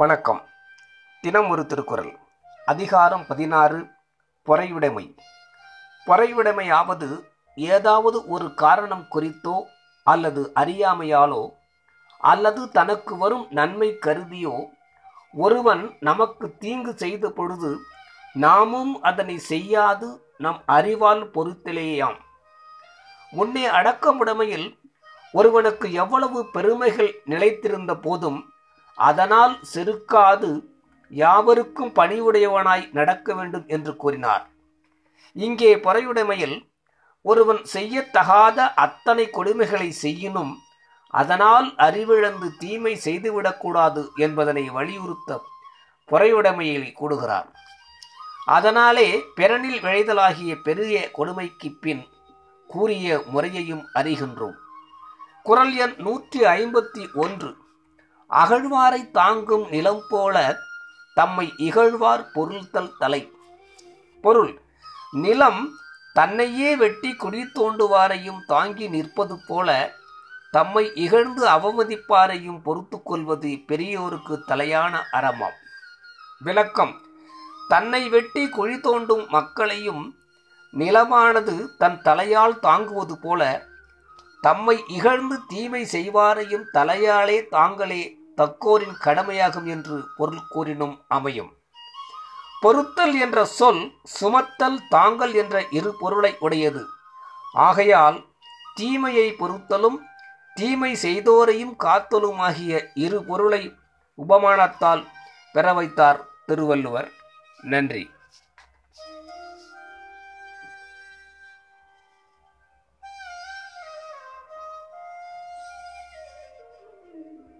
வணக்கம். தினம் ஒரு திருக்குறள். அதிகாரம் பதினாறு பொறையுடைமை. பொறையுடைமையாவது ஏதாவது ஒரு காரணம் குறித்தோ அல்லது அறியாமையாலோ அல்லது தனக்கு வரும் நன்மை கருதியோ ஒருவன் நமக்கு தீங்கு செய்த பொழுது நாமும் அதனை செய்யாது நம் அறிவால் பொறுத்தலேயாம். முன்னே அடக்கமுடைமையில் ஒருவனுக்கு எவ்வளவு பெருமைகள் நிலைத்திருந்த போதும் அதனால் செருக்காது யாவருக்கும் பணிவுடையவனாய் நடக்க வேண்டும் என்று கூறினார். இங்கே பொறையுடைமையில் ஒருவன் செய்யத்தகாத அத்தனை கொடுமைகளை செய்யினும் அதனால் அறிவிழந்து தீமை செய்துவிடக்கூடாது என்பதனை வலியுறுத்த பொறையுடைமையில் கூடுகிறார். அதனாலே பிறனில் விளைதலாகிய பெரிய கொடுமைக்கு பின் கூறிய முறையையும் அறிகின்றோம். குரல் எண் நூற்றி ஐம்பத்தி ஒன்று. அகழ்வாரை தாங்கும் நிலம் போல தம்மை இகழ்வார் பொருள்தல் தலை. பொருள் நிலம் தன்னையே வெட்டி குழி தோண்டுவாரையும் தாங்கி நிற்பது போல தம்மை இகழ்ந்து அவமதிப்பாரையும் பொறுத்து கொள்வது பெரியோருக்கு தலையான அறமாம். விளக்கம் தன்னை வெட்டி குழி தோண்டும் மக்களையும் நிலமானது தன் தலையால் தாங்குவது போல தம்மை இகழ்ந்து தீமை செய்வாரையும் தலையாலே தாங்களே தக்கோரின் கடமையாகும் என்று பொருள் கூறினும் அமையும். பொறுத்தல் என்ற சொல் சுமத்தல் தாங்கல் என்ற இரு பொருளை உடையது. ஆகையால் தீமையை பொறுத்தலும் தீமை செய்தோரையும் காத்தலுமாகிய இரு பொருளை உபமானத்தால் பெற வைத்தார் திருவள்ளுவர். நன்றி.